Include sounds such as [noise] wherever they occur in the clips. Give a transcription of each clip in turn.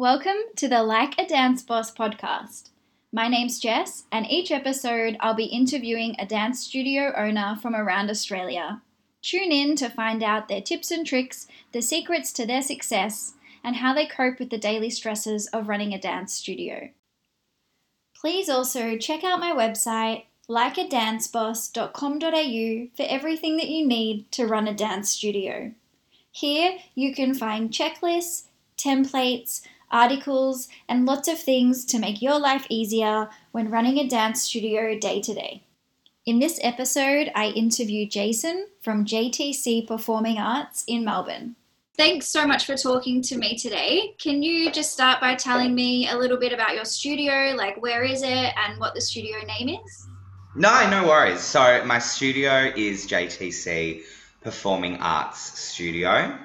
Welcome to the Like a Dance Boss podcast. My name's Jess, and each episode I'll be interviewing a dance studio owner from around Australia. Tune in to find out their tips and tricks, the secrets to their success, and how they cope with the daily stresses of running a dance studio. Please also check out my website, likeadanceboss.com.au, for everything that you need to run a dance studio. Here you can find checklists, templates, articles, and lots of things to make your life easier when running a dance studio day to day. In this episode, I interview Jason from JTC Performing Arts in Melbourne. Thanks so much for talking to me today. Can you just start by telling me a little bit about your studio, like where is it and what the studio name is? No, no worries. So, my studio is JTC Performing Arts Studio.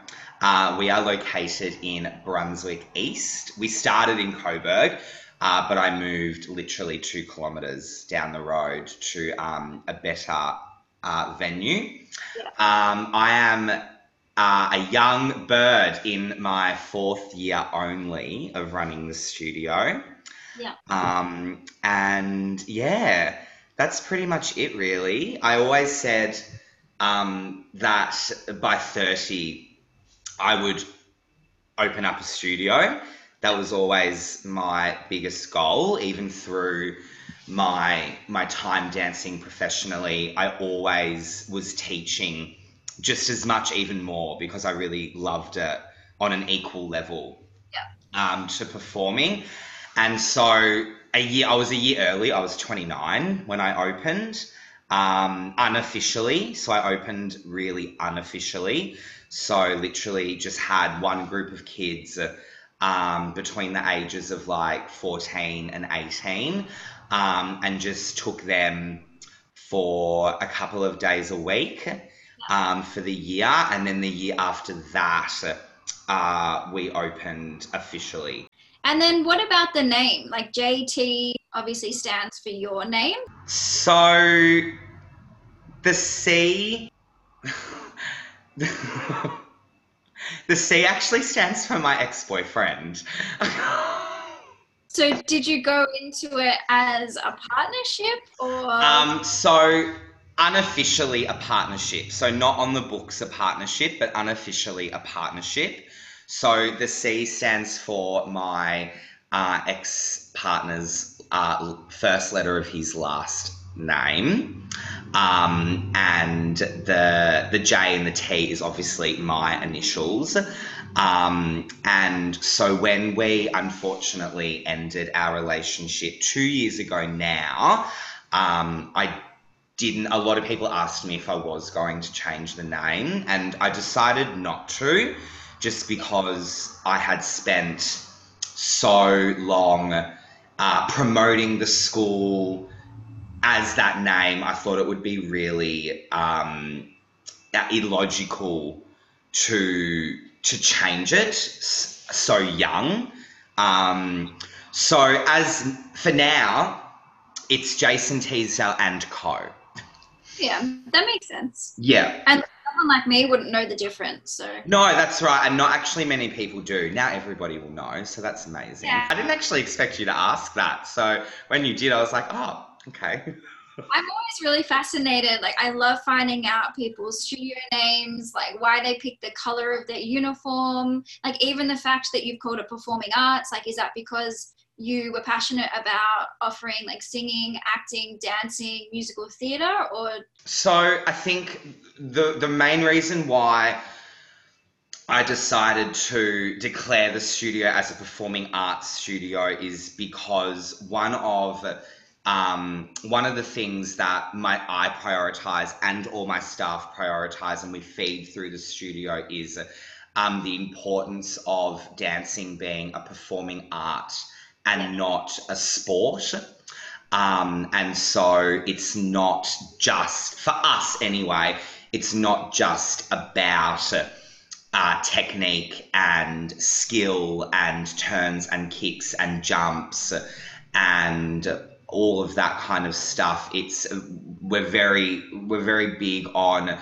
Uh, we are located in Brunswick East. We started in Coburg, uh, but I moved literally two kilometres down the road to um, a better uh, venue. Yeah. Um, I am uh, a young bird in my fourth year only of running the studio. Yeah. Um, and yeah, that's pretty much it, really. I always said um, that by 30, I would open up a studio. That was always my biggest goal, even through my my time dancing professionally. I always was teaching just as much, even more, because I really loved it on an equal level yeah. um, to performing. And so a year, I was a year early. I was 29 when I opened um, unofficially. So I opened really unofficially. So literally just had one group of kids um, between the ages of like 14 and 18 um, and just took them for a couple of days a week um, for the year. And then the year after that, uh, we opened officially. And then what about the name? Like JT obviously stands for your name. So the C [laughs] [laughs] the C actually stands for my ex-boyfriend. [laughs] so did you go into it as a partnership or um so unofficially a partnership. So not on the books a partnership, but unofficially a partnership. So the C stands for my uh, ex partner's uh, first letter of his last name. Um, and the the J and the T is obviously my initials. Um, and so when we unfortunately ended our relationship two years ago now, um, I didn't. A lot of people asked me if I was going to change the name, and I decided not to, just because I had spent so long uh, promoting the school as that name, I thought it would be really um, illogical to to change it so young. Um, so as for now, it's Jason Teasdale and Co. Yeah, that makes sense. Yeah. And someone like me wouldn't know the difference. So no, that's right, and not actually many people do. Now everybody will know, so that's amazing. Yeah. I didn't actually expect you to ask that, so when you did, I was like, oh, Okay. [laughs] I'm always really fascinated. Like, I love finding out people's studio names, like why they pick the color of their uniform. Like, even the fact that you've called it performing arts, like, is that because you were passionate about offering like singing, acting, dancing, musical theater, or? So, I think the, the main reason why I decided to declare the studio as a performing arts studio is because one of um, one of the things that my I prioritize and all my staff prioritize, and we feed through the studio is um, the importance of dancing being a performing art and yeah. not a sport. Um, and so it's not just for us anyway. It's not just about uh, technique and skill and turns and kicks and jumps and all of that kind of stuff. It's we're very we're very big on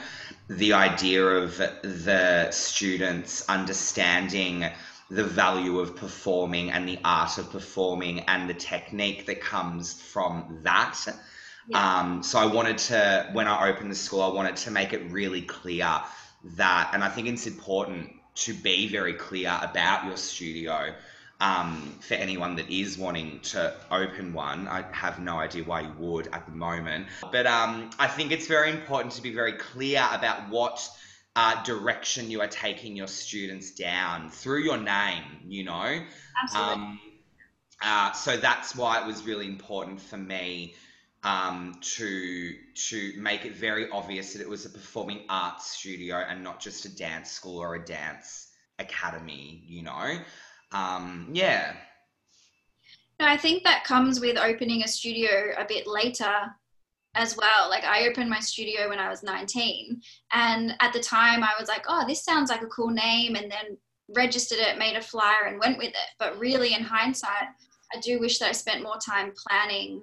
the idea of the students understanding the value of performing and the art of performing and the technique that comes from that. Yeah. Um, so I wanted to, when I opened the school, I wanted to make it really clear that, and I think it's important to be very clear about your studio. Um, for anyone that is wanting to open one, I have no idea why you would at the moment. But um, I think it's very important to be very clear about what uh, direction you are taking your students down through your name, you know? Absolutely. Um, uh, so that's why it was really important for me um, to to make it very obvious that it was a performing arts studio and not just a dance school or a dance academy. You know, um, yeah, No, I think that comes with opening a studio a bit later as well. Like I opened my studio when I was 19 and at the time I was like, "Oh, this sounds like a cool name." And then registered it, made a flyer and went with it. But really in hindsight, I do wish that I spent more time planning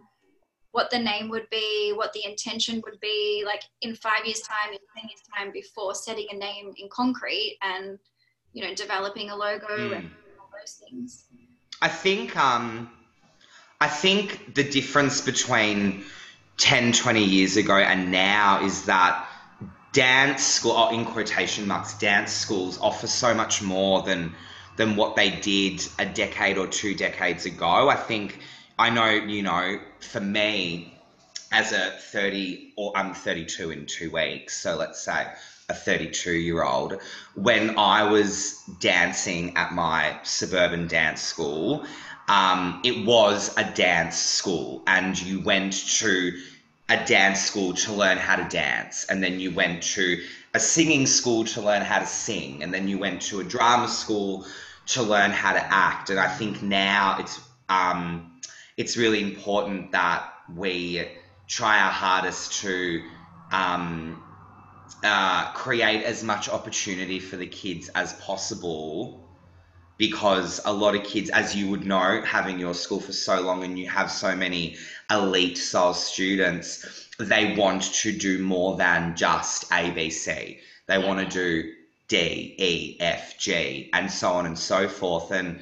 what the name would be, what the intention would be, like in 5 years time, in 10 years time before setting a name in concrete and you know, developing a logo Mm. and those things. I think um, I think the difference between 10, 20 years ago and now is that dance school, or in quotation marks, dance schools offer so much more than than what they did a decade or two decades ago. I think I know, you know, for me, as a 30 or I'm 32 in two weeks, so let's say a 32 year old, when I was dancing at my suburban dance school, um, it was a dance school, and you went to a dance school to learn how to dance, and then you went to a singing school to learn how to sing, and then you went to a drama school to learn how to act. And I think now it's um, it's really important that we try our hardest to um, uh, create as much opportunity for the kids as possible because a lot of kids, as you would know, having your school for so long and you have so many elite style students, they want to do more than just ABC. They want to do D, E, F, G, and so on and so forth. And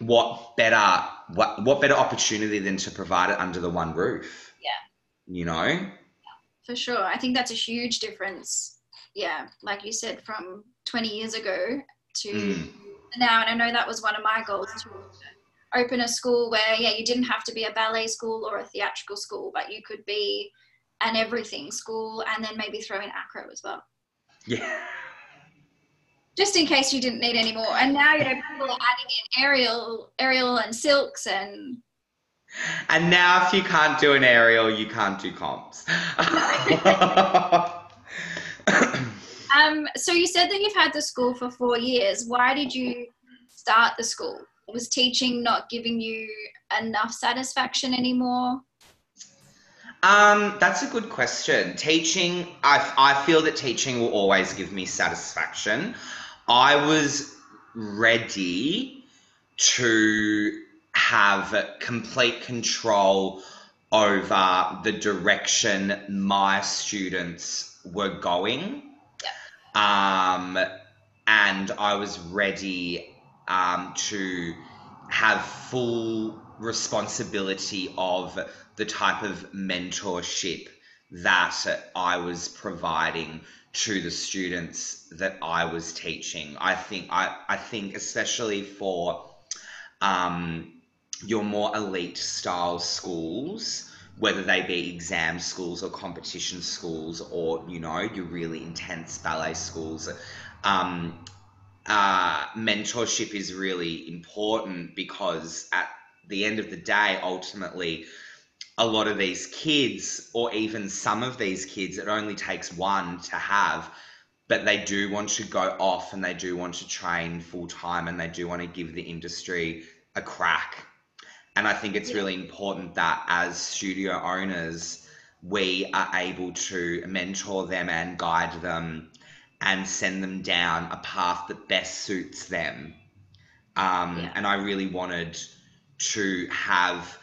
what better what what better opportunity than to provide it under the one roof? Yeah. You know? For sure. I think that's a huge difference. Yeah, like you said, from 20 years ago to Mm. now. And I know that was one of my goals to open a school where, yeah, you didn't have to be a ballet school or a theatrical school, but you could be an everything school and then maybe throw in acro as well. Yeah. Just in case you didn't need any more. And now, you know, people are adding in aerial, aerial and silks and And now if you can't do an aerial, you can't do comps. [laughs] Um, so you said that you've had the school for four years. Why did you start the school? Was teaching not giving you enough satisfaction anymore? Um, that's a good question. Teaching, I, I feel that teaching will always give me satisfaction. I was ready to have complete control over the direction my students were going. Um, and I was ready um, to have full responsibility of the type of mentorship that I was providing to the students that I was teaching. I think I, I think especially for um, your more elite style schools, whether they be exam schools or competition schools or you know your really intense ballet schools, um, uh, mentorship is really important because at the end of the day, ultimately, a lot of these kids, or even some of these kids, it only takes one to have, but they do want to go off and they do want to train full time and they do want to give the industry a crack. And I think it's Yeah. really important that as studio owners, we are able to mentor them and guide them and send them down a path that best suits them. Um, Yeah. And I really wanted to have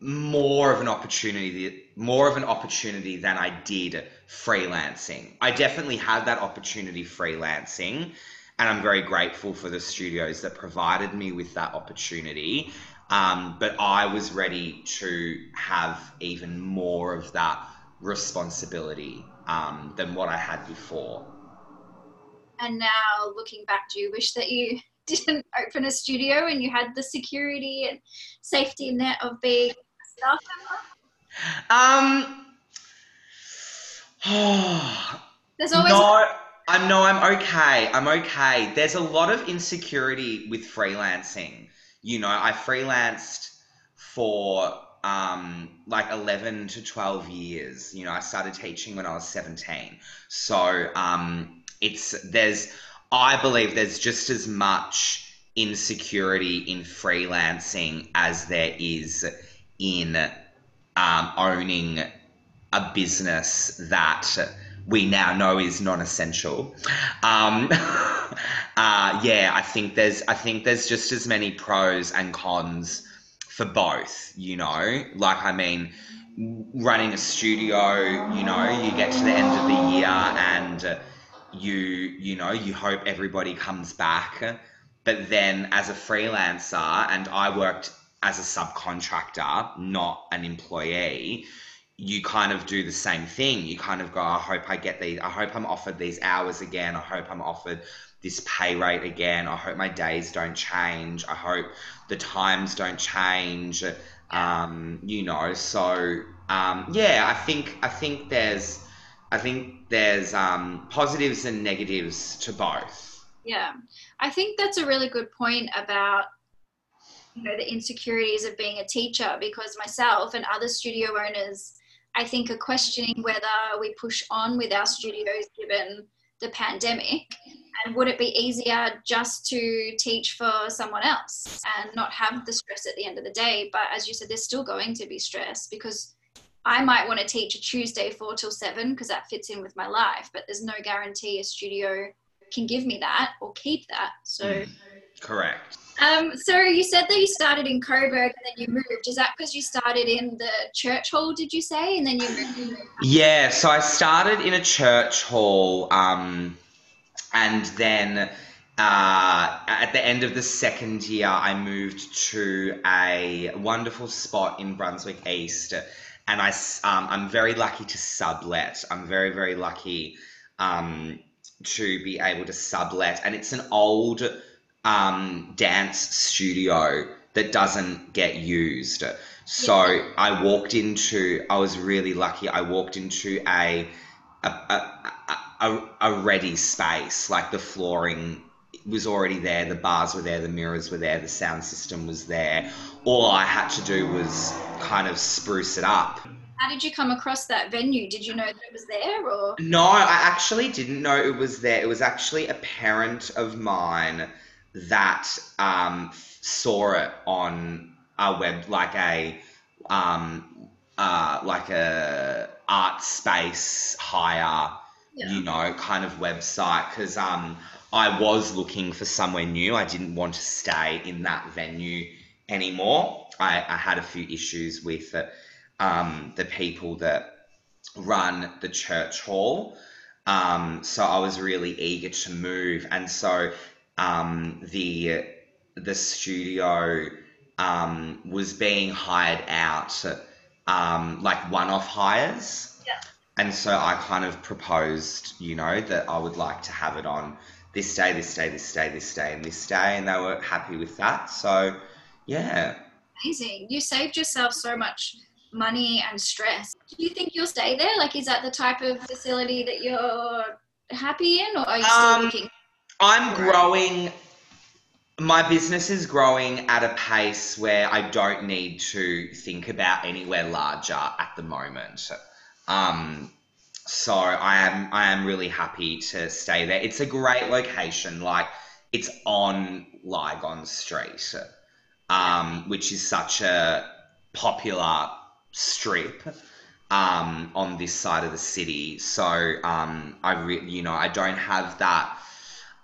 more of an opportunity more of an opportunity than I did freelancing. I definitely had that opportunity freelancing and I'm very grateful for the studios that provided me with that opportunity. Um, but I was ready to have even more of that responsibility um, than what I had before. And now, looking back, do you wish that you [laughs] didn't open a studio and you had the security and safety net of being a staff member? Um, [sighs] There's always no, I'm no, I'm okay. I'm okay. There's a lot of insecurity with freelancing. You know, I freelanced for um, like 11 to 12 years. You know, I started teaching when I was 17. So um, it's there's I believe there's just as much insecurity in freelancing as there is in um, owning a business that we now know is non-essential. Um, [laughs] uh, yeah, I think there's I think there's just as many pros and cons for both. You know, like I mean, running a studio. You know, you get to the end of the year and you you know you hope everybody comes back, but then as a freelancer, and I worked as a subcontractor, not an employee you kind of do the same thing. You kind of go, I hope I get these, I hope I'm offered these hours again. I hope I'm offered this pay rate again. I hope my days don't change. I hope the times don't change. Um, you know, so um, yeah, I think I think there's I think there's um, positives and negatives to both. Yeah, I think that's a really good point about you know the insecurities of being a teacher because myself and other studio owners I think are questioning whether we push on with our studios given the pandemic and would it be easier just to teach for someone else and not have the stress at the end of the day but as you said there's still going to be stress because i might want to teach a tuesday 4 till 7 because that fits in with my life but there's no guarantee a studio can give me that or keep that so mm, correct um, so you said that you started in Coburg and then you moved. Is that because you started in the church hall, did you say? And then you moved? Yeah, so I started in a church hall um, and then uh, at the end of the second year, I moved to a wonderful spot in Brunswick East. And I, um, I'm very lucky to sublet. I'm very, very lucky um, to be able to sublet. And it's an old um, dance studio that doesn't get used. So yeah. I walked into, I was really lucky. I walked into a, a, a, a, a ready space, like the flooring was already there, the bars were there, the mirrors were there, the sound system was there. All I had to do was kind of spruce it up. How did you come across that venue? Did you know that it was there or? No, I actually didn't know it was there. It was actually a parent of mine that um, saw it on a web like a um, uh, like a art space hire yeah. you know kind of website because um, I was looking for somewhere new. I didn't want to stay in that venue anymore. I, I had a few issues with um, the people that run the church hall. Um, so I was really eager to move, and so um, the the studio um, was being hired out um, like one-off hires. And so I kind of proposed, you know, that I would like to have it on this day, this day, this day, this day, and this day, and they were happy with that. So, yeah. Amazing. You saved yourself so much money and stress. Do you think you'll stay there? Like, is that the type of facility that you're happy in, or are you still um, looking? I'm growing. My business is growing at a pace where I don't need to think about anywhere larger at the moment. Um, so I am I am really happy to stay there. It's a great location. Like it's on Lygon Street, um, which is such a popular strip um, on this side of the city. So um, I re- you know I don't have that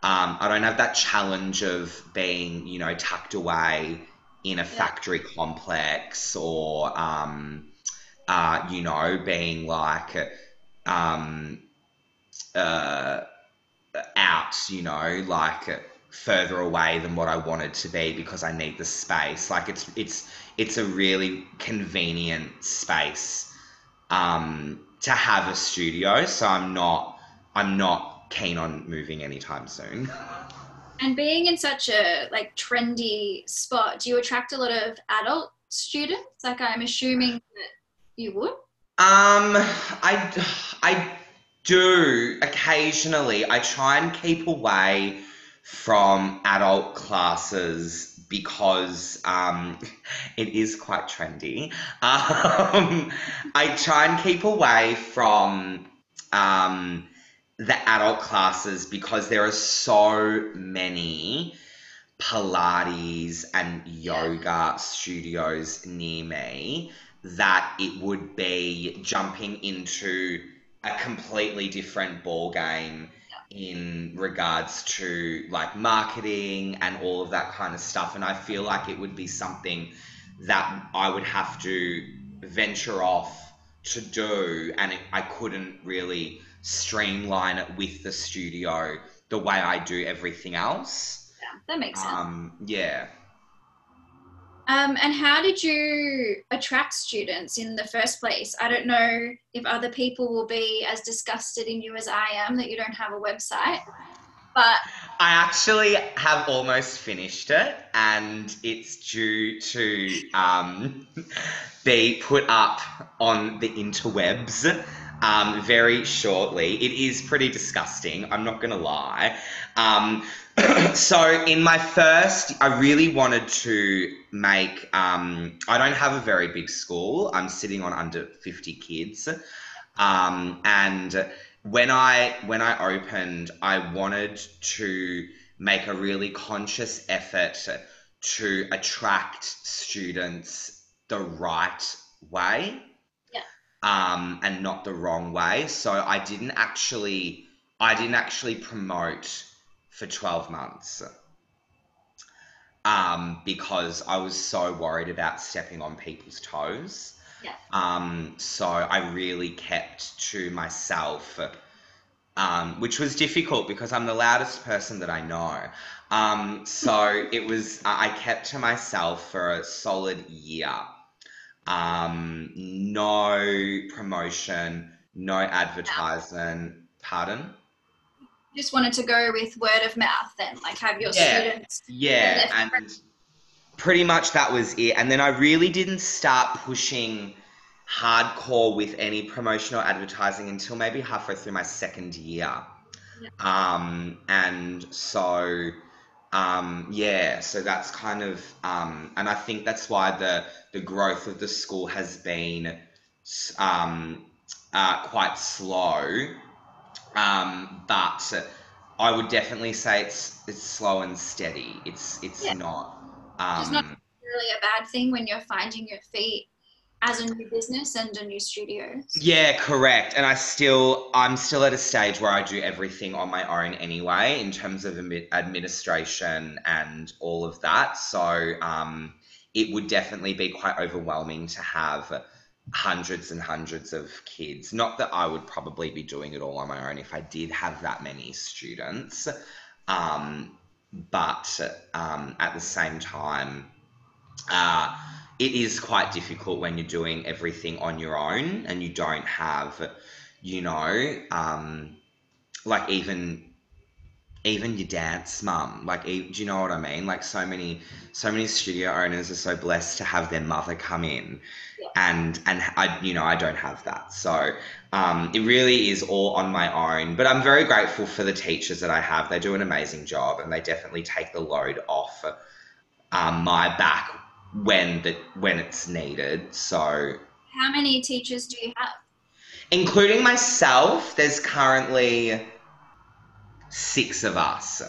um, I don't have that challenge of being, you know, tucked away in a factory complex or, um, uh, you know, being like, um, uh, out, you know, like further away than what I wanted to be because I need the space. Like it's it's it's a really convenient space um, to have a studio. So I'm not I'm not keen on moving anytime soon. [laughs] And being in such a like trendy spot, do you attract a lot of adult students? Like I'm assuming that you would. Um, I I do occasionally. I try and keep away from adult classes because um, [laughs] it is quite trendy. [laughs] Um, I try and keep away from um, the adult classes because there are so many Pilates and yoga studios near me that it would be jumping into a completely different ball game in regards to like marketing and all of that kind of stuff and I feel like it would be something that I would have to venture off to do and it, I couldn't really streamline it with the studio the way I do everything else. Yeah, that makes sense. Um, yeah. Um, and how did you attract students in the first place? I don't know if other people will be as disgusted in you as I am that you don't have a website, but I actually have almost finished it, and it's due to um, [laughs] be put up on the interwebs um, very shortly. It is pretty disgusting, I'm not going to lie. Um, [clears throat] so, in my first, I really wanted to make, um, I don't have a very big school, I'm sitting on under 50 kids. Um, and when I when I opened, I wanted to make a really conscious effort to attract students the right way um, and not the wrong way. So I didn't actually, I didn't actually promote for 12 months um, because I was so worried about stepping on people's toes. Yeah. Um, so I really kept to myself, um, which was difficult because I'm the loudest person that I know. Um, so it was, I kept to myself for a solid year um, no promotion, no advertisement. Pardon? just wanted to go with word of mouth then, like have your Yeah. students. Yeah, Yeah, and pretty much that was it. And then I really didn't start pushing hardcore with any promotional advertising until maybe halfway through my second year. Yeah. Um, and so, um, yeah, so that's kind of, um, and I think that's why the the growth of the school has been um, uh, quite slow. Um, but I would definitely say it's it's slow and steady. It's it's Yeah. not. It's Um, not really a bad thing when you're finding your feet as a new business and a new studio. Yeah, correct. And I still, I'm still at a stage where I do everything on my own anyway, in terms of administration and all of that. So um, it would definitely be quite overwhelming to have hundreds and hundreds of kids. Not that I would probably be doing it all on my own if I did have that many students. Um, but um, at the same time, uh, it is quite difficult when you're doing everything on your own and you don't have, you know, um, like even even your dad's mum. Like, do you know what I mean? Like, so many so many studio owners are so blessed to have their mother come in, Yeah. and and I, you know, I don't have that. So um, it really is all on my own. But I'm very grateful for the teachers that I have. They do an amazing job, and they definitely take the load off um, my back when the when it's needed. So, How many teachers do you have? including myself, there's currently six of us.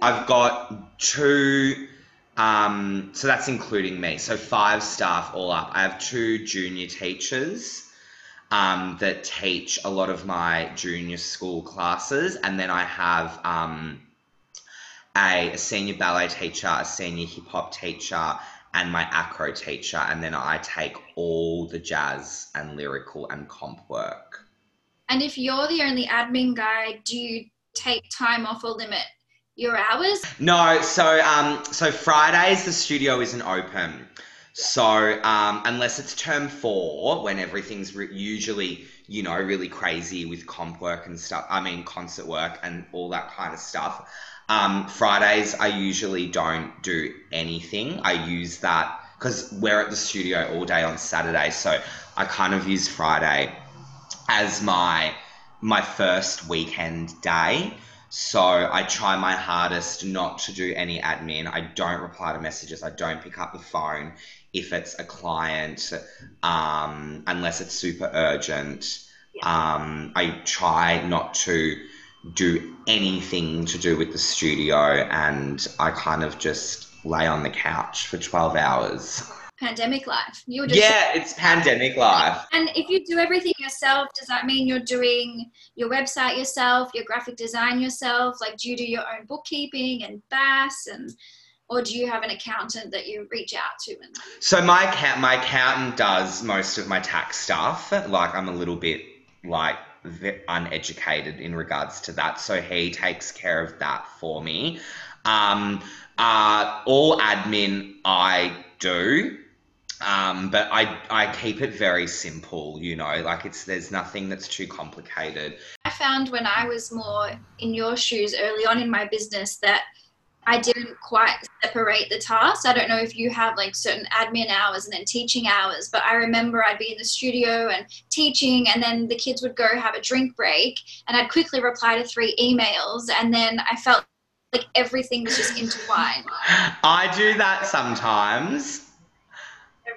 I've got two. Um, so that's including me. So five staff all up. I have two junior teachers um, that teach a lot of my junior school classes, and then I have um, a, a senior ballet teacher, a senior hip hop teacher, and my acro teacher, and then I take all the jazz and lyrical and comp work. And if you're the only admin guy, do you take time off or limit your hours? No, so um, so Fridays the studio isn't open. So um, unless it's term four, when everything's re- usually you know really crazy with comp work and stuff. I mean concert work and all that kind of stuff. Um, Fridays I usually don't do anything. I use that because we're at the studio all day on Saturday, so I kind of use Friday as my my first weekend day. So I try my hardest not to do any admin. I don't reply to messages. I don't pick up the phone if it's a client, um, unless it's super urgent. Um, I try not to do anything to do with the studio, and I kind of just lay on the couch for 12 hours. Pandemic life. You were just Yeah, it's pandemic life. And if you do everything yourself, does that mean you're doing your website yourself, your graphic design yourself? Like, do you do your own bookkeeping and BAS, and or do you have an accountant that you reach out to? And So my account, my accountant does most of my tax stuff. Like I'm a little bit like uneducated in regards to that, so he takes care of that for me. Um, uh, all admin I do. Um, but I, I keep it very simple, you know, like it's there's nothing that's too complicated. I found when I was more in your shoes early on in my business that I didn't quite separate the tasks. I don't know if you have like certain admin hours and then teaching hours, but I remember I'd be in the studio and teaching, and then the kids would go have a drink break, and I'd quickly reply to three emails, and then I felt like everything was just intertwined. [laughs] I do that sometimes.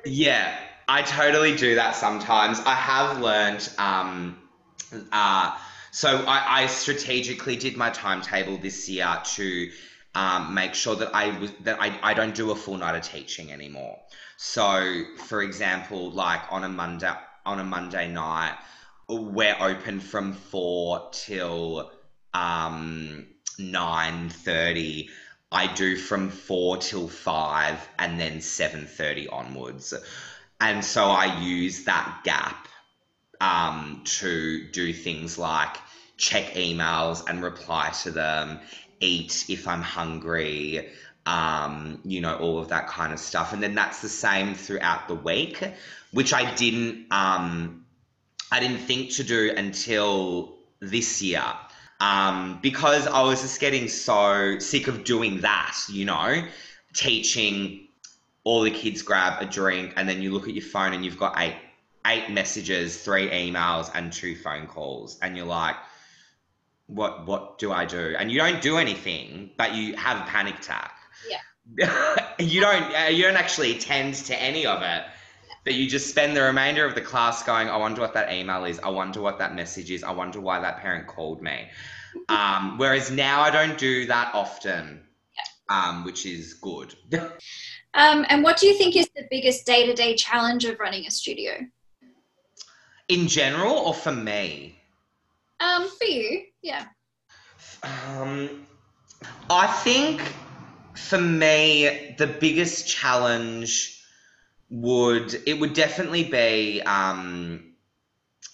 Yeah, I totally do that sometimes. I have learned. Um, uh, so I, I strategically did my timetable this year to um, make sure that I that I, I don't do a full night of teaching anymore. So, for example, like on a Monday on a Monday night, we're open from four till um, nine thirty. I do from four till five, and then seven thirty onwards. And so I use that gap um, to do things like check emails and reply to them, eat if I'm hungry, um, you know, all of that kind of stuff. And then that's the same throughout the week, which I didn't um, I didn't think to do until this year. Um, because I was just getting so sick of doing that, you know, teaching all the kids grab a drink and then you look at your phone and you've got eight eight messages, three emails, and two phone calls, and you're like, what what do I do? And you don't do anything, but you have a panic attack. Yeah. [laughs] you don't uh, you don't actually attend to any of it. But you just spend the remainder of the class going, I wonder what that email is. I wonder what that message is. I wonder why that parent called me. [laughs] Um, whereas now I don't do that often, um, which is good. [laughs] Um, and what do you think is the biggest day to day challenge of running a studio? In general, or for me? Um, for you, yeah. Um, I think for me, the biggest challenge would it would definitely be um,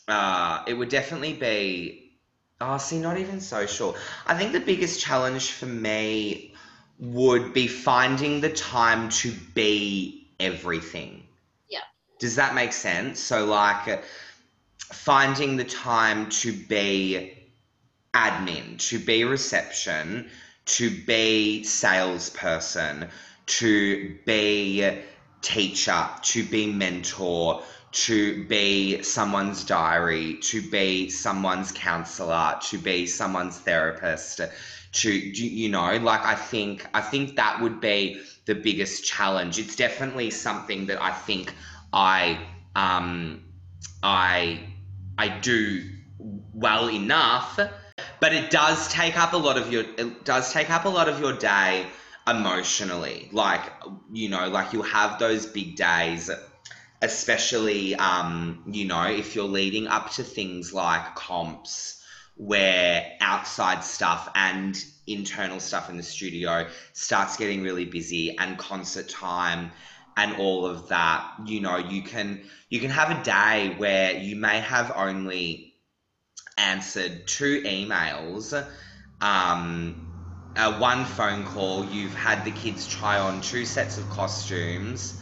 uh, it would definitely be oh see not even so sure. I think the biggest challenge for me would be finding the time to be everything. Yeah. Does that make sense? So like finding the time to be admin, to be reception, to be salesperson, to be teacher, to be mentor, to be someone's diary, to be someone's counselor, to be someone's therapist, to you know, like I think I think that would be the biggest challenge. It's definitely something that I think I um I I do well enough, but it does take up a lot of your it does take up a lot of your day emotionally. Like you know, like you'll have those big days, especially um, you know, if you're leading up to things like comps where outside stuff and internal stuff in the studio starts getting really busy and concert time and all of that you know you can you can have a day where you may have only answered two emails um, uh, one phone call, you've had the kids try on two sets of costumes.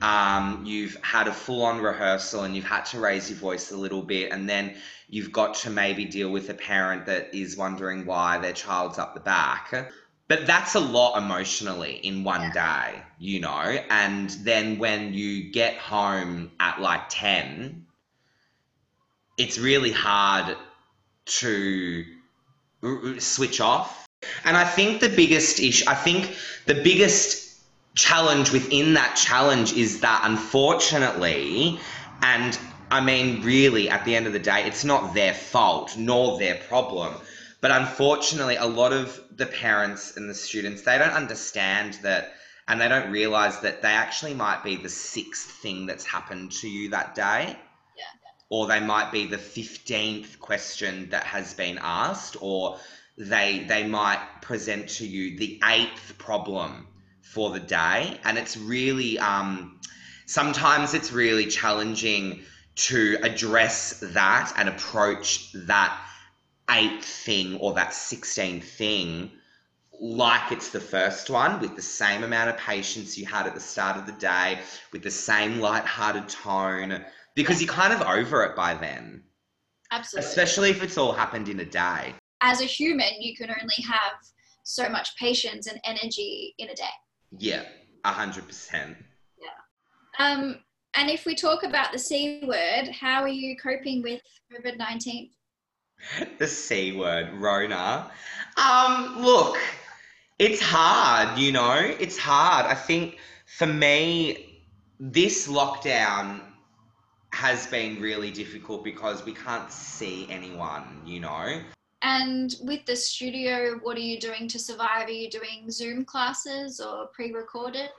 Um, you've had a full on rehearsal and you've had to raise your voice a little bit, and then you've got to maybe deal with a parent that is wondering why their child's up the back. But that's a lot emotionally in one Yeah. day, you know? And then when you get home at like 10, it's really hard to switch off. And I think the biggest issue, I think the biggest challenge within that challenge is that unfortunately, and I mean, really, at the end of the day, it's not their fault nor their problem. But unfortunately, a lot of the parents and the students, they don't understand that and they don't realize that they actually might be the sixth thing that's happened to you that day. Yeah. Or they might be the 15th question that has been asked, or they they might present to you the eighth problem for the day. And it's really um, sometimes it's really challenging to address that and approach that eighth thing or that 16th thing like it's the first one with the same amount of patience you had at the start of the day with the same light-hearted tone because you're kind of over it by then Absolutely. especially if it's all happened in a day As a human, you can only have so much patience and energy in a day. yeah 100% Yeah. Um, and if we talk about the C word, how are you coping with COVID 19? [laughs] the c word rona um look it's hard you know it's hard i think for me this lockdown has been really difficult because we can't see anyone you know And with the studio, what are you doing to survive? Are you doing Zoom classes or pre recorded?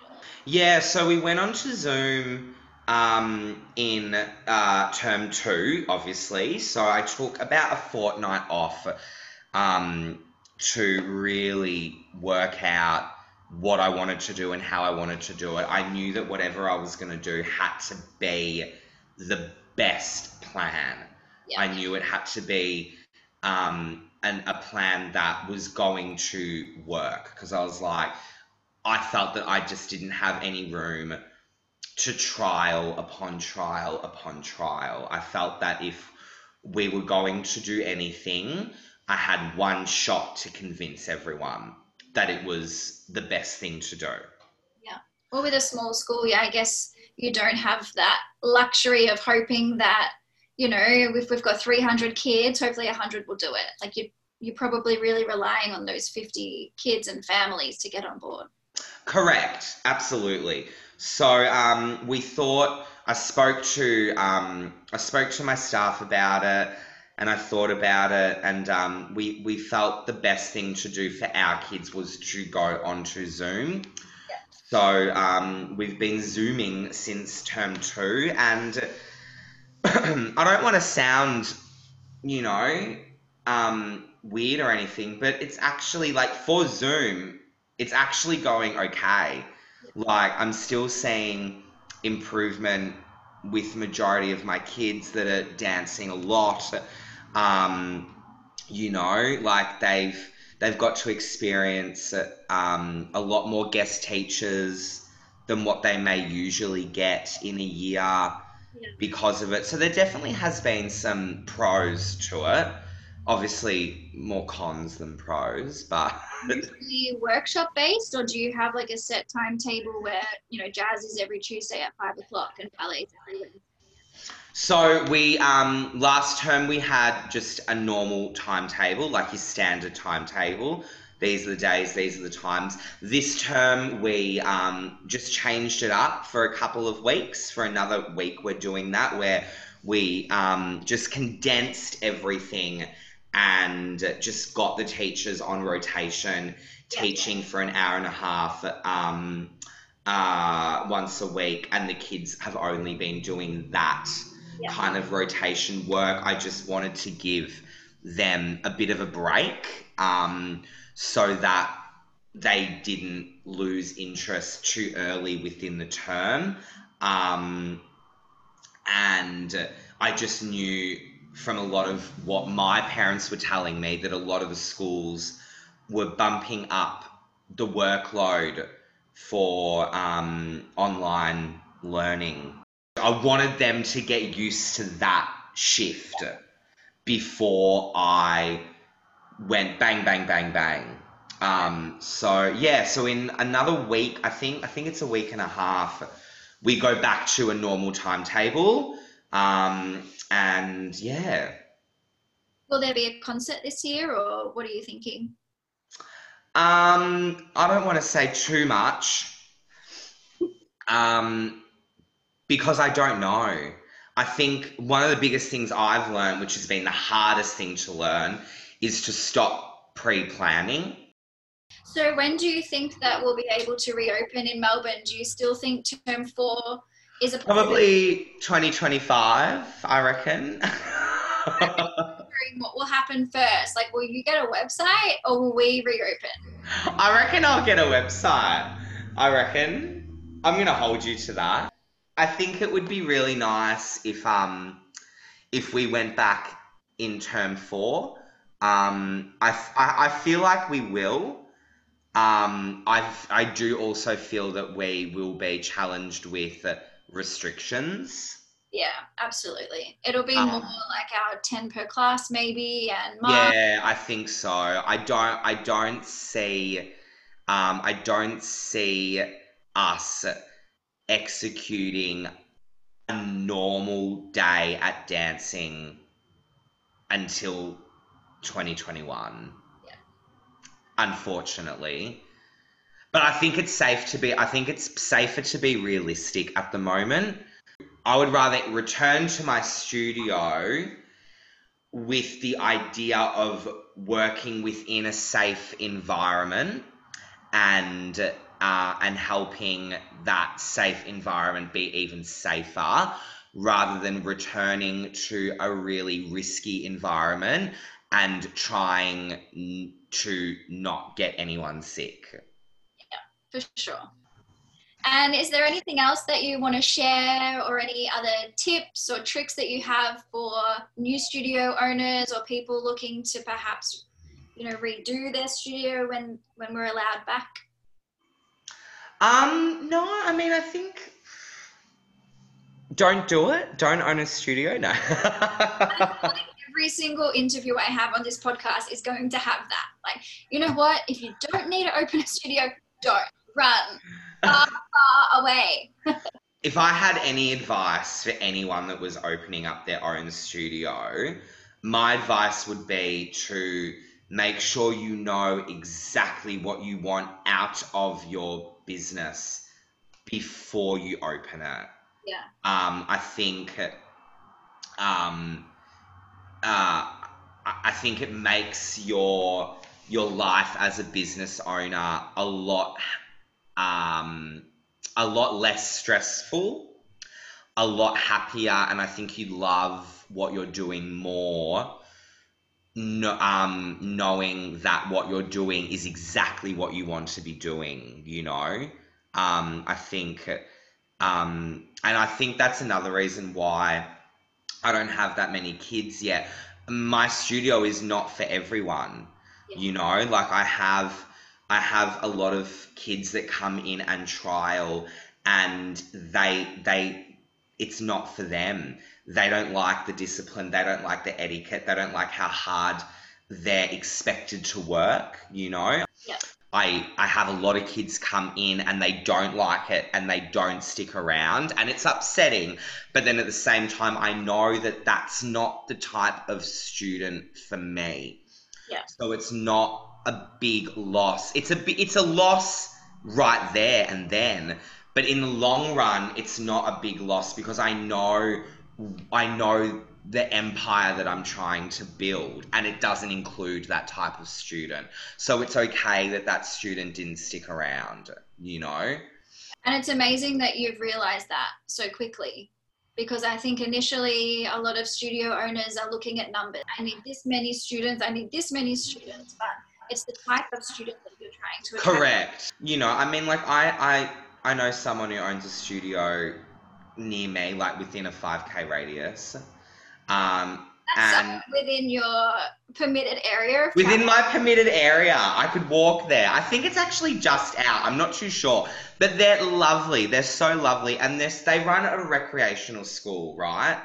Yeah, so we went on to Zoom um, in uh, term two, obviously. So I took about a fortnight off um, to really work out what I wanted to do and how I wanted to do it. I knew that whatever I was going to do had to be the best plan. Yeah. I knew it had to be um, an, a plan that was going to work because I was like, I felt that I just didn't have any room to trial upon trial upon trial. I felt that if we were going to do anything, I had one shot to convince everyone that it was the best thing to do. Yeah. Well, with a small school, yeah, I guess you don't have that luxury of hoping that, you know, if we've got 300 kids, hopefully 100 will do it. Like you, you're probably really relying on those 50 kids and families to get on board. Correct, absolutely. So um, we thought I spoke to um, I spoke to my staff about it, and I thought about it, and um, we we felt the best thing to do for our kids was to go onto Zoom. So um, we've been zooming since term two, and [clears throat] I don't want to sound, you know, um, weird or anything, but it's actually like for Zoom, it's actually going okay. Like I'm still seeing improvement with majority of my kids that are dancing a lot. Um, you know, like they've they've got to experience um, a lot more guest teachers than what they may usually get in a year because of it. So there definitely has been some pros to it. Obviously, more cons than pros, but Usually workshop based, or do you have like a set timetable where, you know, jazz is every Tuesday at five o'clock and ballet is every Wednesday? So we um last term we had just a normal timetable, like your standard timetable. These are the days, these are the times. This term we um just changed it up for a couple of weeks. For another week we're doing that where we um just condensed everything and just got the teachers on rotation teaching for an hour and a half um uh once a week and the kids have only been doing that Yeah. kind of rotation work. I just wanted to give them a bit of a break um, so that they didn't lose interest too early within the term. Um, and I just knew from a lot of what my parents were telling me that a lot of the schools were bumping up the workload for um, online learning. I wanted them to get used to that shift before I went bang, bang, bang, bang. Um, so yeah, so in another week, I think I think it's a week and a half, we go back to a normal timetable. Um, and yeah. Will there be a concert this year, or what are you thinking? Um, I don't want to say too much. Um, because I don't know. I think one of the biggest things I've learned, which has been the hardest thing to learn, is to stop pre-planning. So when do you think that we'll be able to reopen in Melbourne? Do you still think term four is a Probably 2025, I reckon. [laughs] what will happen first? Like, will you get a website or will we reopen? I reckon I'll get a website. I reckon. I'm gonna hold you to that. I think it would be really nice if um if we went back in term four. Um, I, I, I feel like we will. Um, I I do also feel that we will be challenged with restrictions. Yeah, absolutely. It'll be um, more like our ten per class, maybe, and yeah, I think so. I don't I don't see um, I don't see us executing a normal day at dancing until 2021. Yeah. Unfortunately. But I think it's safe to be I think it's safer to be realistic at the moment. I would rather return to my studio with the idea of working within a safe environment and uh, and helping that safe environment be even safer rather than returning to a really risky environment and trying to not get anyone sick. For sure. And is there anything else that you want to share or any other tips or tricks that you have for new studio owners or people looking to perhaps, you know, redo their studio when when we're allowed back? Um, no, I mean, I think don't do it. Don't own a studio. No. [laughs] every single interview I have on this podcast is going to have that. Like, you know what? If you don't need to open a studio, don't run far, far away. [laughs] if I had any advice for anyone that was opening up their own studio, my advice would be to make sure you know exactly what you want out of your business before you open it. Yeah. Um, I think um, uh, I think it makes your your life as a business owner a lot um, a lot less stressful, a lot happier, and I think you love what you're doing more. No, um, knowing that what you're doing is exactly what you want to be doing, you know, um, I think, um, and I think that's another reason why I don't have that many kids yet. My studio is not for everyone, you know, like I have I have a lot of kids that come in and trial and they they it's not for them. They don't like the discipline, they don't like the etiquette, they don't like how hard they're expected to work, you know? Yeah. I, I have a lot of kids come in and they don't like it and they don't stick around and it's upsetting but then at the same time i know that that's not the type of student for me yeah so it's not a big loss. It's a it's a loss right there and then, but in the long run, it's not a big loss because I know I know the empire that I'm trying to build, and it doesn't include that type of student. So it's okay that that student didn't stick around, you know. And it's amazing that you've realized that so quickly because I think initially a lot of studio owners are looking at numbers. I need this many students, I need this many students, but it's the type of student that you're trying to attract. Correct. You know, I mean, like I, I, I know someone who owns a studio near me, like within a 5k radius. Um, That's and within your permitted area within my permitted area, I could walk there. I think it's actually just out. I'm not too sure, but they're lovely. They're so lovely, and this they run a recreational school, right?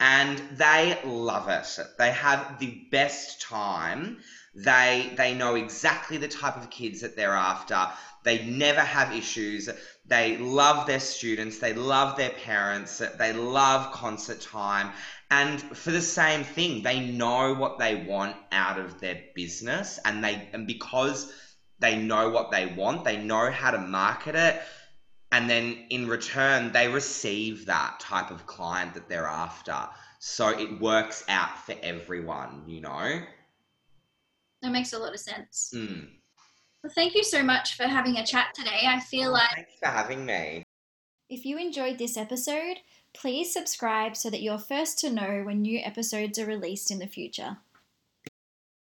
And they love it. They have the best time. They they know exactly the type of kids that they're after. They never have issues. They love their students. They love their parents. They love concert time. And for the same thing, they know what they want out of their business, and they and because they know what they want, they know how to market it, and then in return, they receive that type of client that they're after. So it works out for everyone, you know. That makes a lot of sense. Mm. Well, thank you so much for having a chat today. I feel like Thanks for having me. if you enjoyed this episode, please subscribe so that you're first to know when new episodes are released in the future.